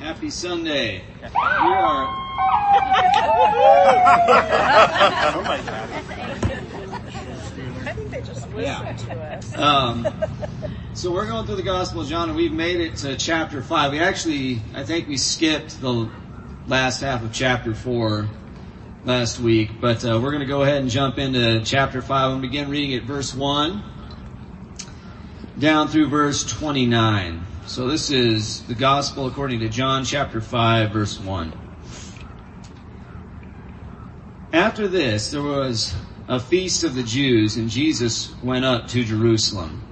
Happy Sunday. We are. I think they just listen Yeah. to us. Um, so we're going through the Gospel of John, and we've made it to chapter five. We actually, I think we skipped the last half of chapter four last week, but uh, we're going to go ahead and jump into chapter five and begin reading at verse one down through verse twenty-nine. So this is the Gospel according to John chapter five, verse one. After this, there was a feast of the Jews, and Jesus went up to Jerusalem.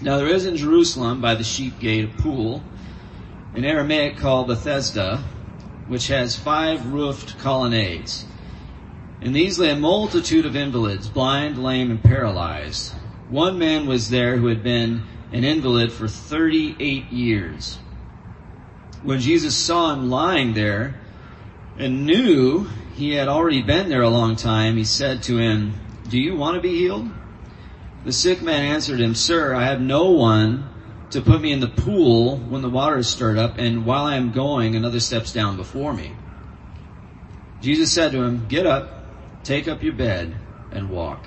Now there is in Jerusalem by the sheep gate a pool, in Aramaic called Bethesda, which has five roofed colonnades. In these lay a multitude of invalids, blind, lame, and paralyzed. One man was there who had been an invalid for 38 years. When Jesus saw him lying there and knew he had already been there a long time, he said to him, Do you want to be healed? The sick man answered him, Sir, I have no one to put me in the pool when the water is stirred up, and while I am going, another steps down before me. Jesus said to him, Get up, take up your bed, and walk.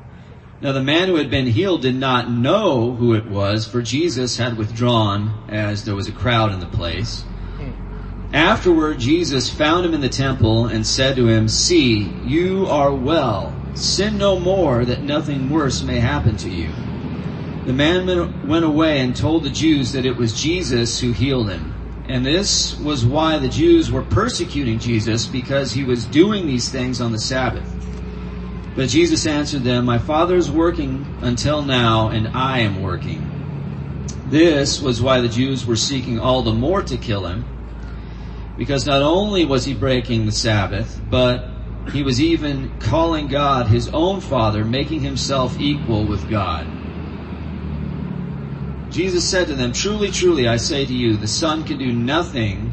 Now the man who had been healed did not know who it was, for Jesus had withdrawn as there was a crowd in the place. Afterward, Jesus found him in the temple and said to him, See, you are well. Sin no more that nothing worse may happen to you. The man went away and told the Jews that it was Jesus who healed him. And this was why the Jews were persecuting Jesus because he was doing these things on the Sabbath. But Jesus answered them, My Father is working until now and I am working. This was why the Jews were seeking all the more to kill him because not only was he breaking the Sabbath, but he was even calling God his own Father, making himself equal with God. Jesus said to them, Truly, truly, I say to you, the Son can do nothing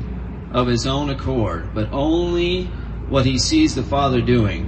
of his own accord, but only what he sees the Father doing.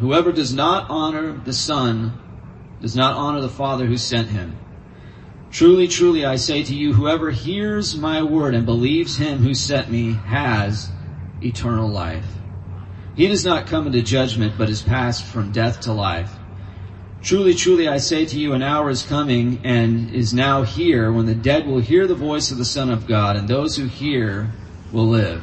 Whoever does not honor the Son does not honor the Father who sent him. Truly, truly, I say to you, whoever hears my word and believes him who sent me has eternal life. He does not come into judgment, but is passed from death to life. Truly, truly, I say to you, an hour is coming and is now here when the dead will hear the voice of the Son of God, and those who hear will live.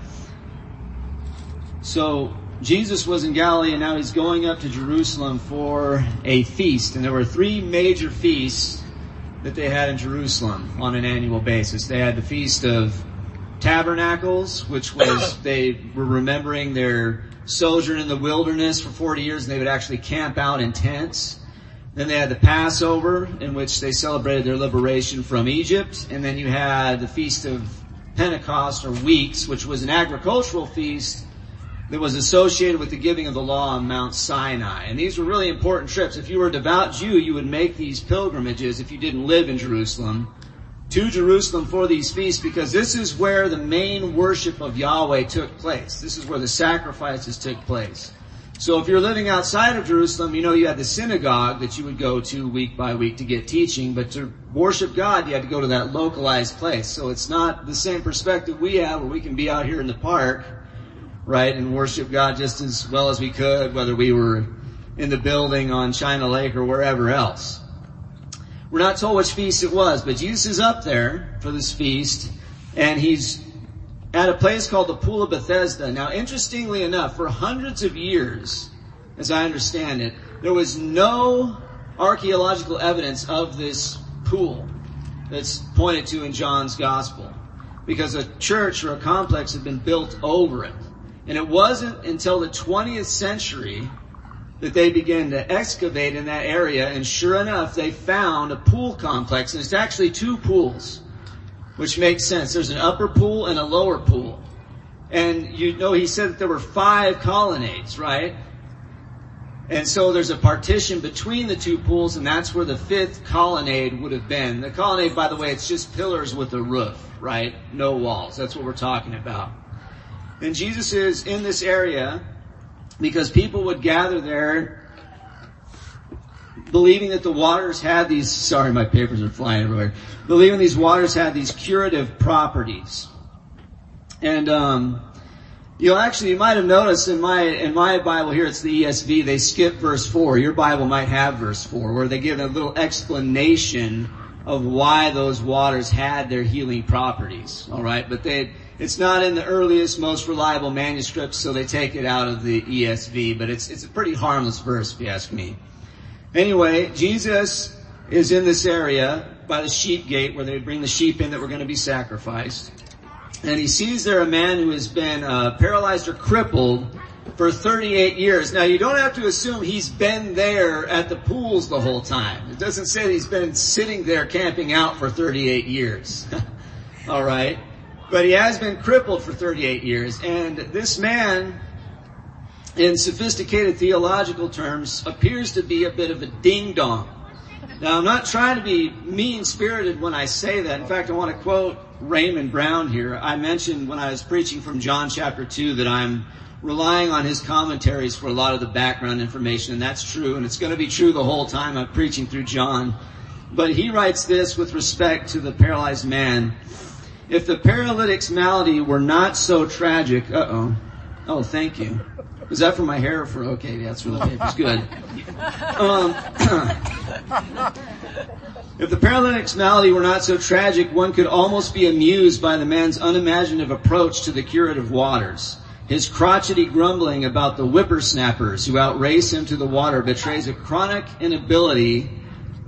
So Jesus was in Galilee and now he's going up to Jerusalem for a feast. And there were three major feasts that they had in Jerusalem on an annual basis. They had the Feast of Tabernacles, which was they were remembering their sojourn in the wilderness for 40 years and they would actually camp out in tents. Then they had the Passover in which they celebrated their liberation from Egypt. And then you had the Feast of Pentecost or Weeks, which was an agricultural feast that was associated with the giving of the law on Mount Sinai. And these were really important trips. If you were a devout Jew, you would make these pilgrimages if you didn't live in Jerusalem to Jerusalem for these feasts because this is where the main worship of Yahweh took place. This is where the sacrifices took place. So if you're living outside of Jerusalem, you know you had the synagogue that you would go to week by week to get teaching, but to worship God, you had to go to that localized place. So it's not the same perspective we have where we can be out here in the park, right, and worship God just as well as we could, whether we were in the building on China Lake or wherever else. We're not told which feast it was, but Jesus is up there for this feast, and he's at a place called the Pool of Bethesda. Now, interestingly enough, for hundreds of years, as I understand it, there was no archaeological evidence of this pool that's pointed to in John's Gospel. Because a church or a complex had been built over it. And it wasn't until the 20th century that they began to excavate in that area, and sure enough, they found a pool complex, and it's actually two pools which makes sense. There's an upper pool and a lower pool. And you know, he said that there were five colonnades, right? And so there's a partition between the two pools, and that's where the fifth colonnade would have been. The colonnade, by the way, it's just pillars with a roof, right? No walls. That's what we're talking about. And Jesus is in this area because people would gather there believing that the waters had these, sorry, my papers are flying everywhere, believing these waters had these curative properties. And, um, you'll actually, you might have noticed in my, in my Bible here, it's the ESV, they skip verse 4. Your Bible might have verse 4, where they give a little explanation of why those waters had their healing properties. Alright, but they, it's not in the earliest, most reliable manuscripts, so they take it out of the ESV, but it's, it's a pretty harmless verse if you ask me. Anyway, Jesus is in this area by the sheep gate where they bring the sheep in that were going to be sacrificed. And he sees there a man who has been uh, paralyzed or crippled for 38 years. Now you don't have to assume he's been there at the pools the whole time. It doesn't say he's been sitting there camping out for 38 years. Alright? But he has been crippled for 38 years. And this man in sophisticated theological terms, appears to be a bit of a ding dong. Now, I'm not trying to be mean spirited when I say that. In fact, I want to quote Raymond Brown here. I mentioned when I was preaching from John chapter 2 that I'm relying on his commentaries for a lot of the background information, and that's true, and it's going to be true the whole time I'm preaching through John. But he writes this with respect to the paralyzed man. If the paralytic's malady were not so tragic, uh oh. Oh, thank you. Is that for my hair or for, okay, that's for the papers. Good. Um, if the paralytic's malady were not so tragic, one could almost be amused by the man's unimaginative approach to the curative waters. His crotchety grumbling about the whippersnappers who outrace him to the water betrays a chronic inability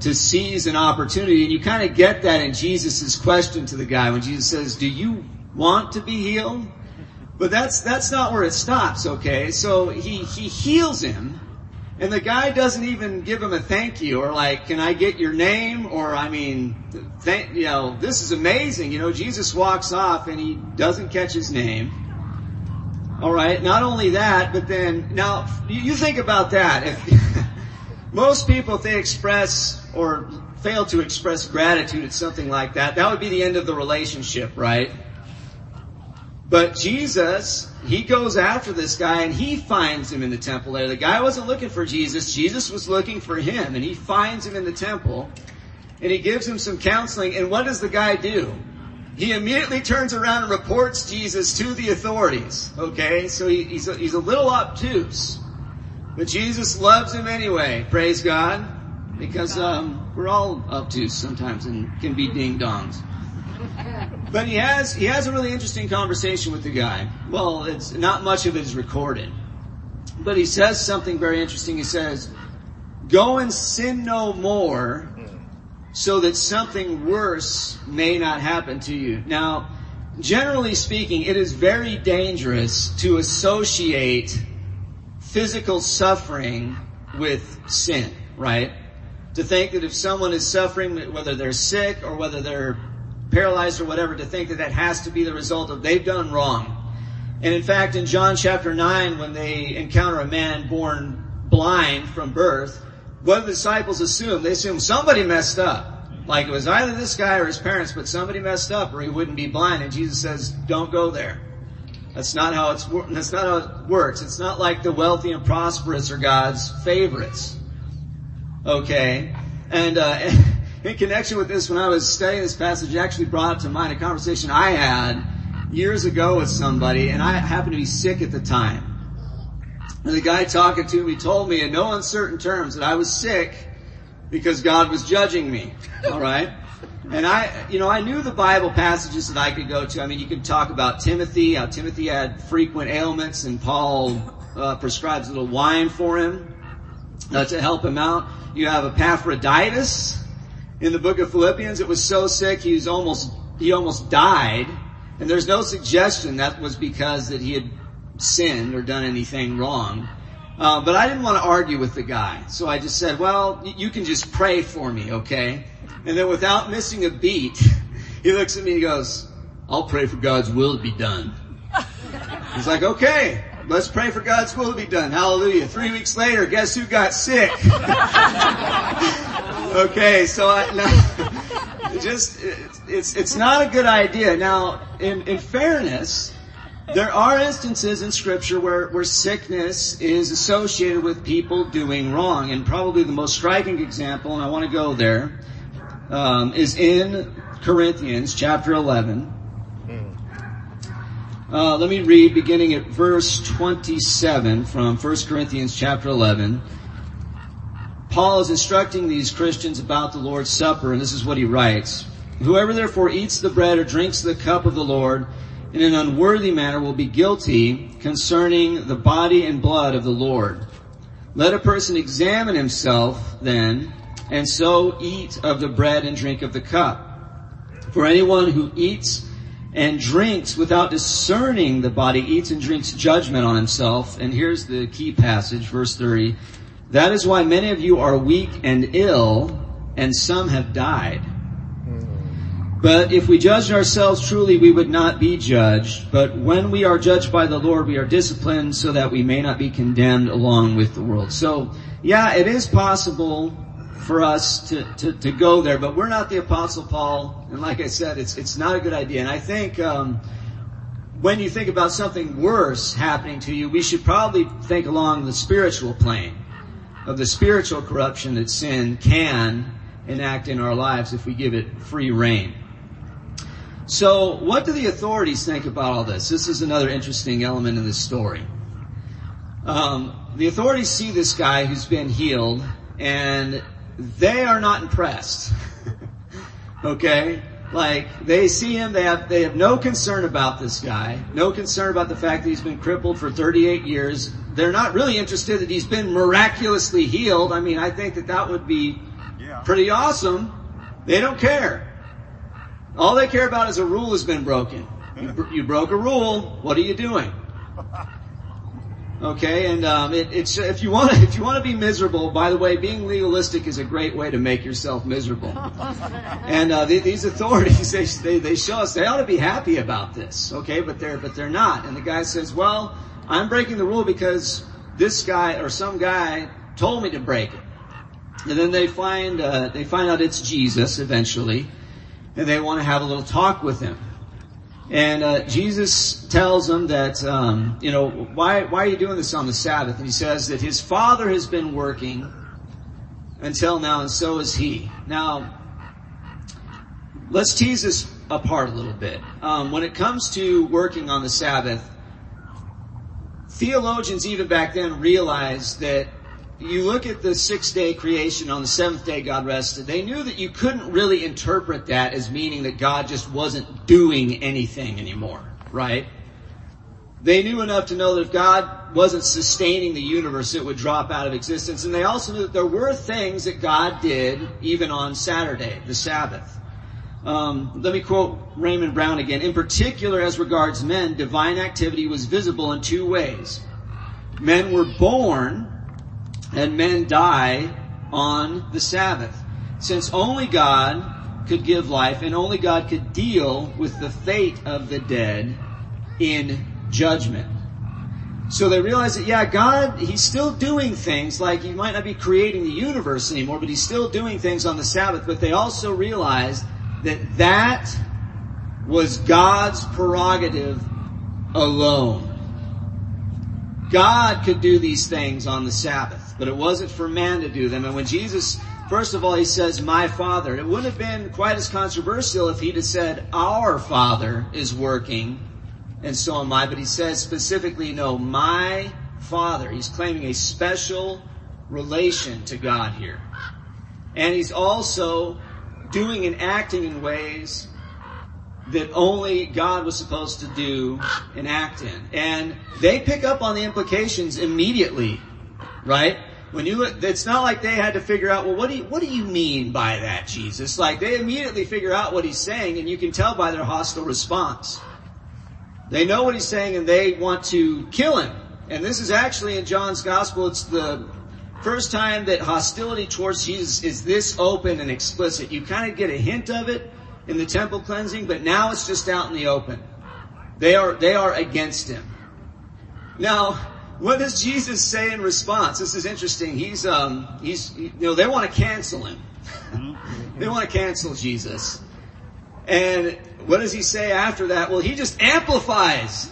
to seize an opportunity. And you kind of get that in Jesus' question to the guy when Jesus says, do you want to be healed? But that's, that's not where it stops, okay? So he, he heals him, and the guy doesn't even give him a thank you, or like, can I get your name? Or I mean, thank, you know, this is amazing. You know, Jesus walks off and he doesn't catch his name. Alright, not only that, but then, now, you think about that. If, most people, if they express or fail to express gratitude at something like that, that would be the end of the relationship, right? But Jesus, he goes after this guy and he finds him in the temple there. The guy wasn't looking for Jesus. Jesus was looking for him and he finds him in the temple and he gives him some counseling. And what does the guy do? He immediately turns around and reports Jesus to the authorities. Okay, so he, he's, a, he's a little obtuse, but Jesus loves him anyway. Praise God, because um, we're all up to sometimes and can be ding dongs. But he has, he has a really interesting conversation with the guy. Well, it's not much of it is recorded. But he says something very interesting. He says, go and sin no more so that something worse may not happen to you. Now, generally speaking, it is very dangerous to associate physical suffering with sin, right? To think that if someone is suffering, whether they're sick or whether they're paralyzed or whatever to think that that has to be the result of they've done wrong. And in fact, in John chapter 9, when they encounter a man born blind from birth, what do the disciples assume? They assume somebody messed up. Like it was either this guy or his parents, but somebody messed up or he wouldn't be blind. And Jesus says, don't go there. That's not how it's, that's not how it works. It's not like the wealthy and prosperous are God's favorites. Okay? And, uh, in connection with this, when I was studying this passage, it actually brought to mind a conversation I had years ago with somebody, and I happened to be sick at the time. And the guy talking to me told me in no uncertain terms that I was sick because God was judging me. Alright? And I, you know, I knew the Bible passages that I could go to. I mean, you could talk about Timothy, how Timothy had frequent ailments and Paul uh, prescribes a little wine for him uh, to help him out. You have Epaphroditus in the book of Philippians. It was so sick he was almost, he almost died. And there's no suggestion that was because that he had sinned or done anything wrong. Uh, but I didn't want to argue with the guy. So I just said, well, you can just pray for me, okay? And then without missing a beat, he looks at me and goes, I'll pray for God's will to be done. He's like, okay, let's pray for God's will to be done. Hallelujah. Three weeks later, guess who got sick? okay, so I, now, just, it's, it's not a good idea. Now, in, in fairness, there are instances in scripture where, where sickness is associated with people doing wrong. And probably the most striking example, and I want to go there, um, is in Corinthians chapter 11. Uh, let me read beginning at verse 27 from 1 Corinthians chapter 11. Paul is instructing these Christians about the Lord's Supper, and this is what he writes. Whoever therefore eats the bread or drinks the cup of the Lord in an unworthy manner will be guilty concerning the body and blood of the Lord. Let a person examine himself then, and so eat of the bread and drink of the cup. For anyone who eats and drinks without discerning the body eats and drinks judgment on himself. And here's the key passage, verse 30. That is why many of you are weak and ill, and some have died. But if we judged ourselves truly, we would not be judged. But when we are judged by the Lord, we are disciplined so that we may not be condemned along with the world. So, yeah, it is possible for us to, to, to go there, but we're not the apostle Paul. And like I said, it's, it's not a good idea. And I think, um, when you think about something worse happening to you, we should probably think along the spiritual plane of the spiritual corruption that sin can enact in our lives if we give it free rein. So what do the authorities think about all this? This is another interesting element in this story. Um, the authorities see this guy who's been healed and they are not impressed. okay? Like, they see him, they have, they have no concern about this guy, no concern about the fact that he's been crippled for 38 years. They're not really interested that he's been miraculously healed. I mean, I think that that would be Yeah. pretty awesome. They don't care. All they care about is a rule has been broken. You, br- you broke a rule. What are you doing? Okay, and um, it, it's if you want to if you want to be miserable. By the way, being legalistic is a great way to make yourself miserable. And uh, the, these authorities they, they they show us they ought to be happy about this. Okay, but they're but they're not. And the guy says, "Well, I'm breaking the rule because this guy or some guy told me to break it." And then they find uh, they find out it's Jesus eventually, and they want to have a little talk with him. And uh, Jesus tells them that um, you know why why are you doing this on the Sabbath? And he says that his father has been working until now, and so is he. Now, let's tease this apart a little bit. Um, when it comes to working on the Sabbath, theologians even back then realized that you look at the six day creation on the seventh day God rested. They knew that you couldn't really interpret that as meaning that God just wasn't doing anything anymore, right? They knew enough to know that if God wasn't sustaining the universe, it would drop out of existence. And they also knew that there were things that God did even on Saturday, the Sabbath. Um, let me quote Raymond Brown again. In particular, as regards men, divine activity was visible in two ways. Men were born and men die on the Sabbath. Since only God could give life and only God could deal with the fate of the dead in judgment. So they realize that, yeah, God, He's still doing things, like He might not be creating the universe anymore, but He's still doing things on the Sabbath, but they also realized that that was God's prerogative alone. God could do these things on the Sabbath, but it wasn't for man to do them. And when Jesus, first of all, he says, my Father, it wouldn't have been quite as controversial if he'd have said, our Father is working, and so am I. But he says specifically, no, my Father. He's claiming a special relation to God here. And he's also doing and acting in ways that only God was supposed to do and act in. And they pick up on the implications immediately, right? When you look, it's not like they had to figure out, well, what do you, what do you mean by that, Jesus? Like they immediately figure out what he's saying and you can tell by their hostile response. They know what he's saying and they want to kill him. And this is actually in John's gospel, it's the first time that hostility towards Jesus is this open and explicit. You kind of get a hint of it in the temple cleansing, but now it's just out in the open. They are, they are against him. Now, what does Jesus say in response? This is interesting. He's, um, he's, you know, they want to cancel him. they want to cancel Jesus. And what does he say after that? Well, he just amplifies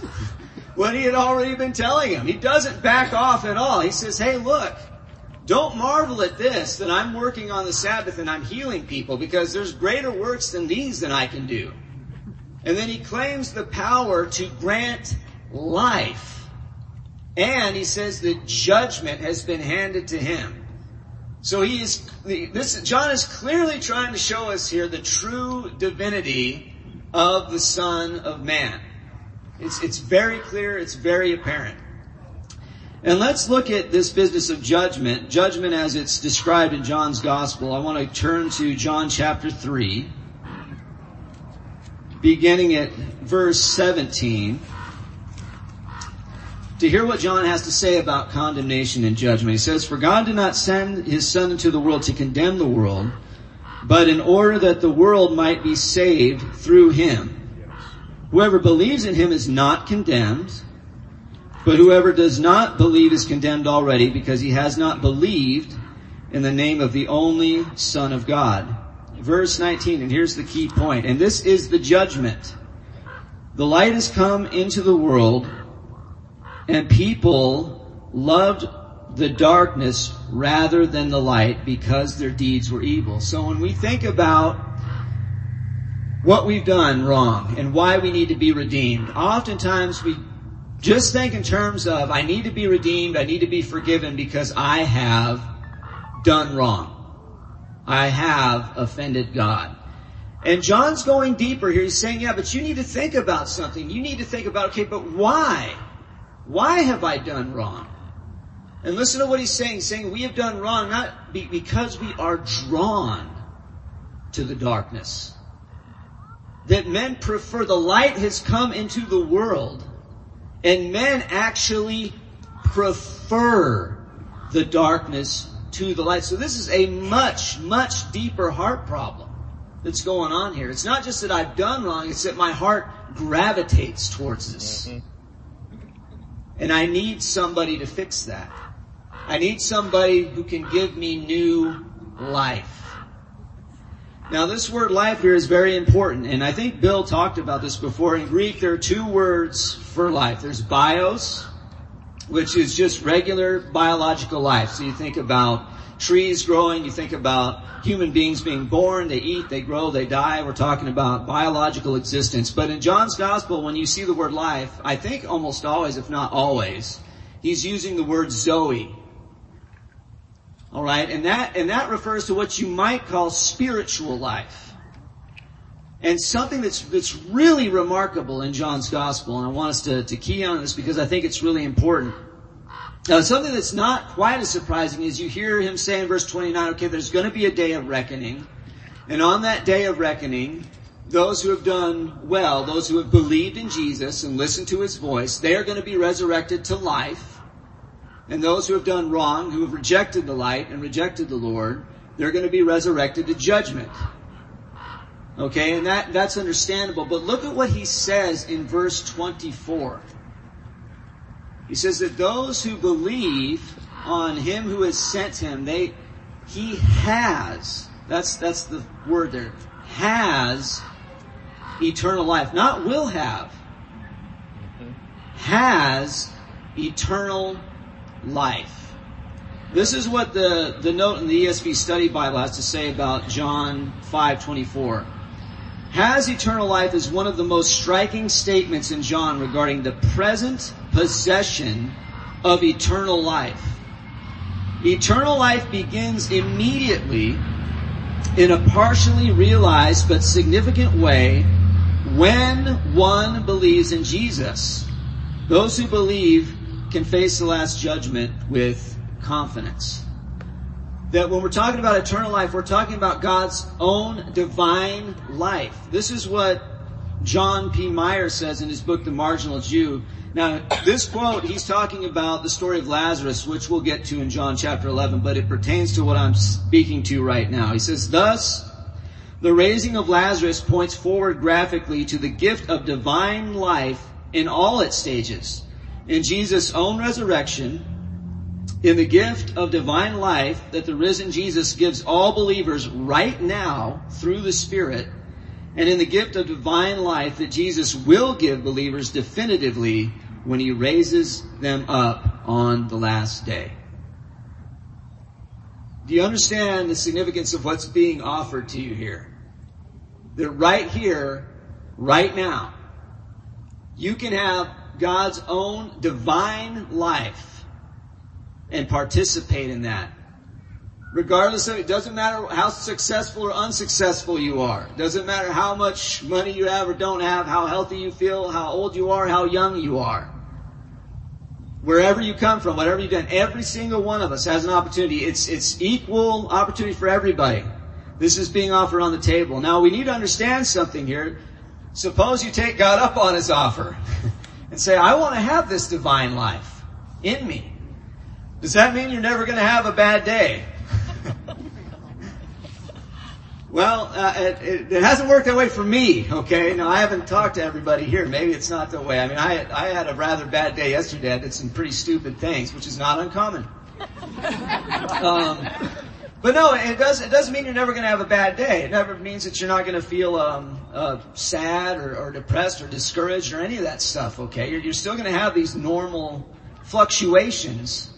what he had already been telling him. He doesn't back off at all. He says, hey, look, don't marvel at this, that I'm working on the Sabbath and I'm healing people because there's greater works than these that I can do. And then he claims the power to grant life. And he says that judgment has been handed to him. So he is, this, John is clearly trying to show us here the true divinity of the Son of Man. It's, it's very clear, it's very apparent. And let's look at this business of judgment, judgment as it's described in John's Gospel. I want to turn to John chapter 3, beginning at verse 17, to hear what John has to say about condemnation and judgment. He says, For God did not send his Son into the world to condemn the world, but in order that the world might be saved through him. Whoever believes in him is not condemned, but whoever does not believe is condemned already because he has not believed in the name of the only Son of God. Verse 19, and here's the key point. and this is the judgment. The light has come into the world, and people loved the darkness rather than the light because their deeds were evil. So when we think about what we've done wrong and why we need to be redeemed, oftentimes we just think in terms of, I need to be redeemed, I need to be forgiven because I have done wrong. I have offended God. And John's going deeper here. He's saying, yeah, but you need to think about something. You need to think about, okay, but why? Why have I done wrong? And listen to what he's saying. Saying we have done wrong not be, because we are drawn to the darkness. That men prefer, the light has come into the world and men actually prefer the darkness to the light. So this is a much, much deeper heart problem that's going on here. It's not just that I've done wrong, it's that my heart gravitates towards this. Mm-hmm. And I need somebody to fix that. I need somebody who can give me new life. Now this word life here is very important, and I think Bill talked about this before. In Greek, there are two words for life. There's bios, which is just regular biological life. So you think about trees growing, you think about human beings being born, they eat, they grow, they die. We're talking about biological existence. But in John's gospel, when you see the word life, I think almost always, if not always, he's using the word zoe. All right, and that and that refers to what you might call spiritual life. And something that's that's really remarkable in John's gospel, and I want us to, to key on this because I think it's really important. Now, something that's not quite as surprising is you hear him say in verse 29, okay, there's going to be a day of reckoning. And on that day of reckoning, those who have done well, those who have believed in Jesus and listened to his voice, they are going to be resurrected to life. And those who have done wrong, who have rejected the light and rejected the Lord, they're going to be resurrected to judgment. Okay, and that, that's understandable. But look at what he says in verse 24. He says that those who believe on him who has sent him, they, he has, that's, that's the word there, has eternal life. Not will have. has eternal life. This is what the, the note in the ESV study Bible has to say about John 5:24. Has eternal life is one of the most striking statements in John regarding the present possession of eternal life. Eternal life begins immediately in a partially realized but significant way when one believes in Jesus. Those who believe can face the last judgment with confidence. That when we're talking about eternal life, we're talking about God's own divine life. This is what John P. Meier says in his book, The Marginal Jew. Now, this quote, he's talking about the story of Lazarus, which we'll get to in John chapter 11, but it pertains to what I'm speaking to right now. He says, thus, the raising of Lazarus points forward graphically to the gift of divine life in all its stages. In Jesus' own resurrection, in the gift of divine life that the risen Jesus gives all believers right now through the Spirit, and in the gift of divine life that Jesus will give believers definitively when he raises them up on the last day. Do you understand the significance of what's being offered to you here? That right here, right now, you can have God's own divine life and participate in that. Regardless of, it doesn't matter how successful or unsuccessful you are. It Doesn't matter how much money you have or don't have, how healthy you feel, how old you are, how young you are. Wherever you come from, whatever you've done, every single one of us has an opportunity. It's, it's equal opportunity for everybody. This is being offered on the table. Now we need to understand something here. Suppose you take God up on his offer and say, I want to have this divine life in me. Does that mean you're never going to have a bad day? Well, uh, it, it, hasn't worked that way for me. Okay, now I haven't talked to everybody here. Maybe it's not that way. I mean, I I had a rather bad day yesterday. I did some pretty stupid things, which is not uncommon. Um, but no, it does. It doesn't mean you're never going to have a bad day. It never means that you're not going to feel um, uh, sad or, or, depressed or discouraged or any of that stuff. Okay, you're, you're still going to have these normal fluctuations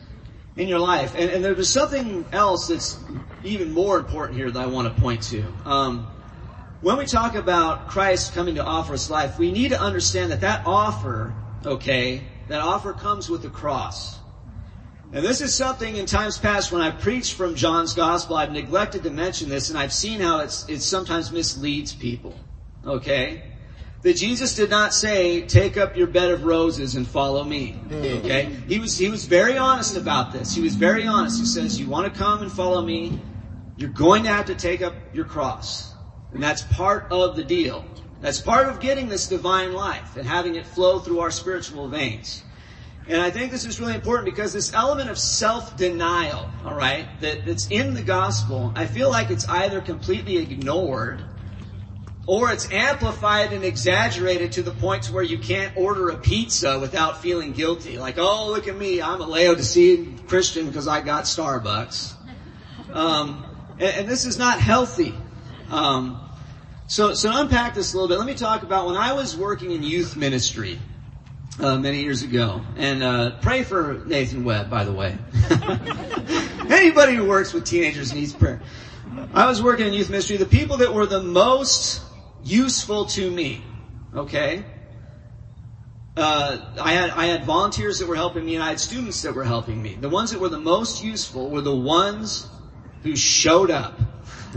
in your life. And, and, there's something else that's even more important here that I want to point to. Um, when we talk about Christ coming to offer us life, we need to understand that that offer, okay, that offer comes with the cross. And this is something in times past when I've preached from John's gospel, I've neglected to mention this and I've seen how it's, it sometimes misleads people. Okay? That Jesus did not say, take up your bed of roses and follow me. Mm. Okay? He was, he was very honest about this. He was very honest. He says, you want to come and follow me, you're going to have to take up your cross. And that's part of the deal. That's part of getting this divine life and having it flow through our spiritual veins. And I think this is really important because this element of self-denial, alright, that, that's in the gospel, I feel like it's either completely ignored or it's amplified and exaggerated to the point where you can't order a pizza without feeling guilty. Like, oh, look at me, I'm a Laodicean Christian because I got Starbucks. Um, and, and, this is not healthy. Um, so, so unpack this a little bit, let me talk about when I was working in youth ministry uh, many years ago. And uh, pray for Nathan Webb, by the way. Anybody who works with teenagers needs prayer. I was working in youth ministry. The people that were the most useful to me, okay? Uh, I had I had volunteers that were helping me, and I had students that were helping me. The ones that were the most useful were the ones who showed up.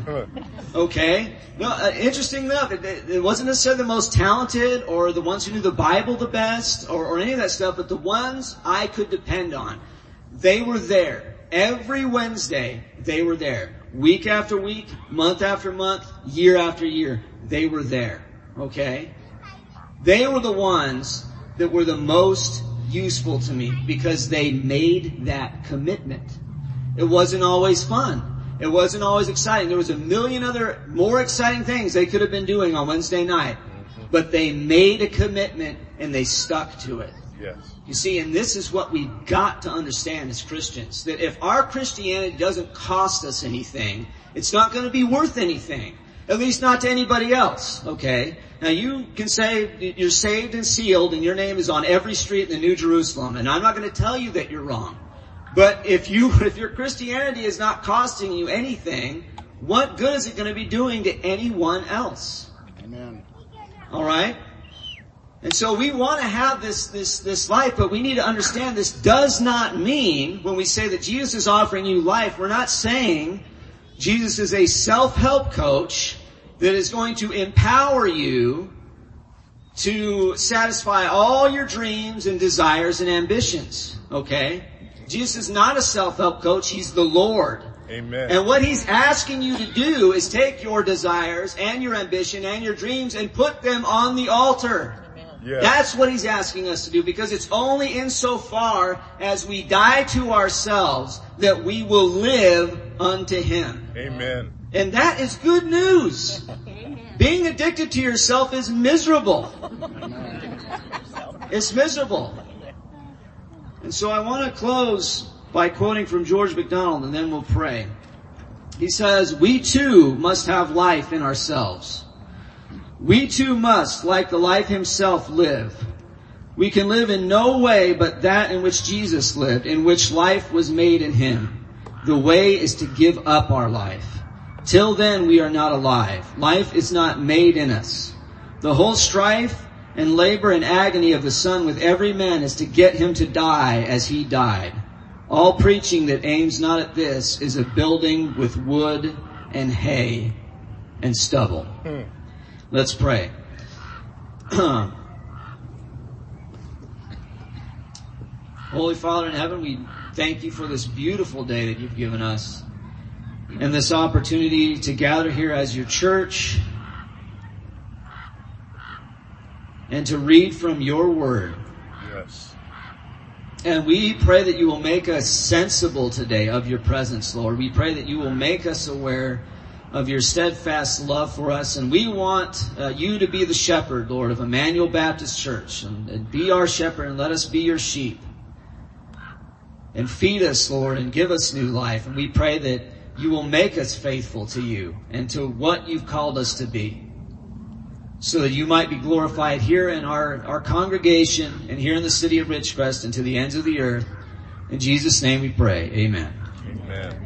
okay? No, uh, interesting enough, it, it, wasn't necessarily the most talented or the ones who knew the Bible the best or, or any of that stuff, but the ones I could depend on. They were there. Every Wednesday, they were there. Week after week, month after month, year after year, they were there. Okay? They were the ones that were the most useful to me because they made that commitment. It wasn't always fun. It wasn't always exciting. There was a million other more exciting things they could have been doing on Wednesday night. Mm-hmm. But they made a commitment and they stuck to it. Yes. You see, and this is what we've got to understand as Christians. That if our Christianity doesn't cost us anything, it's not going to be worth anything. At least not to anybody else, okay? Now you can say you're saved and sealed and your name is on every street in the New Jerusalem and I'm not going to tell you that you're wrong. But if you, if your Christianity is not costing you anything, what good is it going to be doing to anyone else? Amen. Alright? And so we want to have this, this, this life, but we need to understand this does not mean when we say that Jesus is offering you life, we're not saying Jesus is a self-help coach that is going to empower you to satisfy all your dreams and desires and ambitions. Okay? Jesus is not a self-help coach, He's the Lord. Amen. And what He's asking you to do is take your desires and your ambition and your dreams and put them on the altar. Yes. That's what he's asking us to do because it's only insofar as we die to ourselves that we will live unto him. Amen. And that is good news. Being addicted to yourself is miserable. It's miserable. And so I want to close by quoting from George MacDonald and then we'll pray. He says, we too must have life in ourselves. We too must, like the life himself, live. We can live in no way but that in which Jesus lived, in which life was made in him. The way is to give up our life. Till then we are not alive. Life is not made in us. The whole strife and labor and agony of the Son with every man is to get him to die as he died. All preaching that aims not at this is a building with wood and hay and stubble. Let's pray. Holy Father in heaven, we thank you for this beautiful day that you've given us and this opportunity to gather here as your church and to read from your word. Yes. And we pray that you will make us sensible today of your presence, Lord. We pray that you will make us aware of your steadfast love for us. And we want uh, you to be the shepherd, Lord, of Emmanuel Baptist Church. And, and be our shepherd and let us be your sheep. And feed us, Lord, and give us new life. And we pray that you will make us faithful to you and to what you've called us to be. So that you might be glorified here in our, our congregation and here in the city of Ridgecrest and to the ends of the earth. In Jesus' name we pray. Amen. Amen.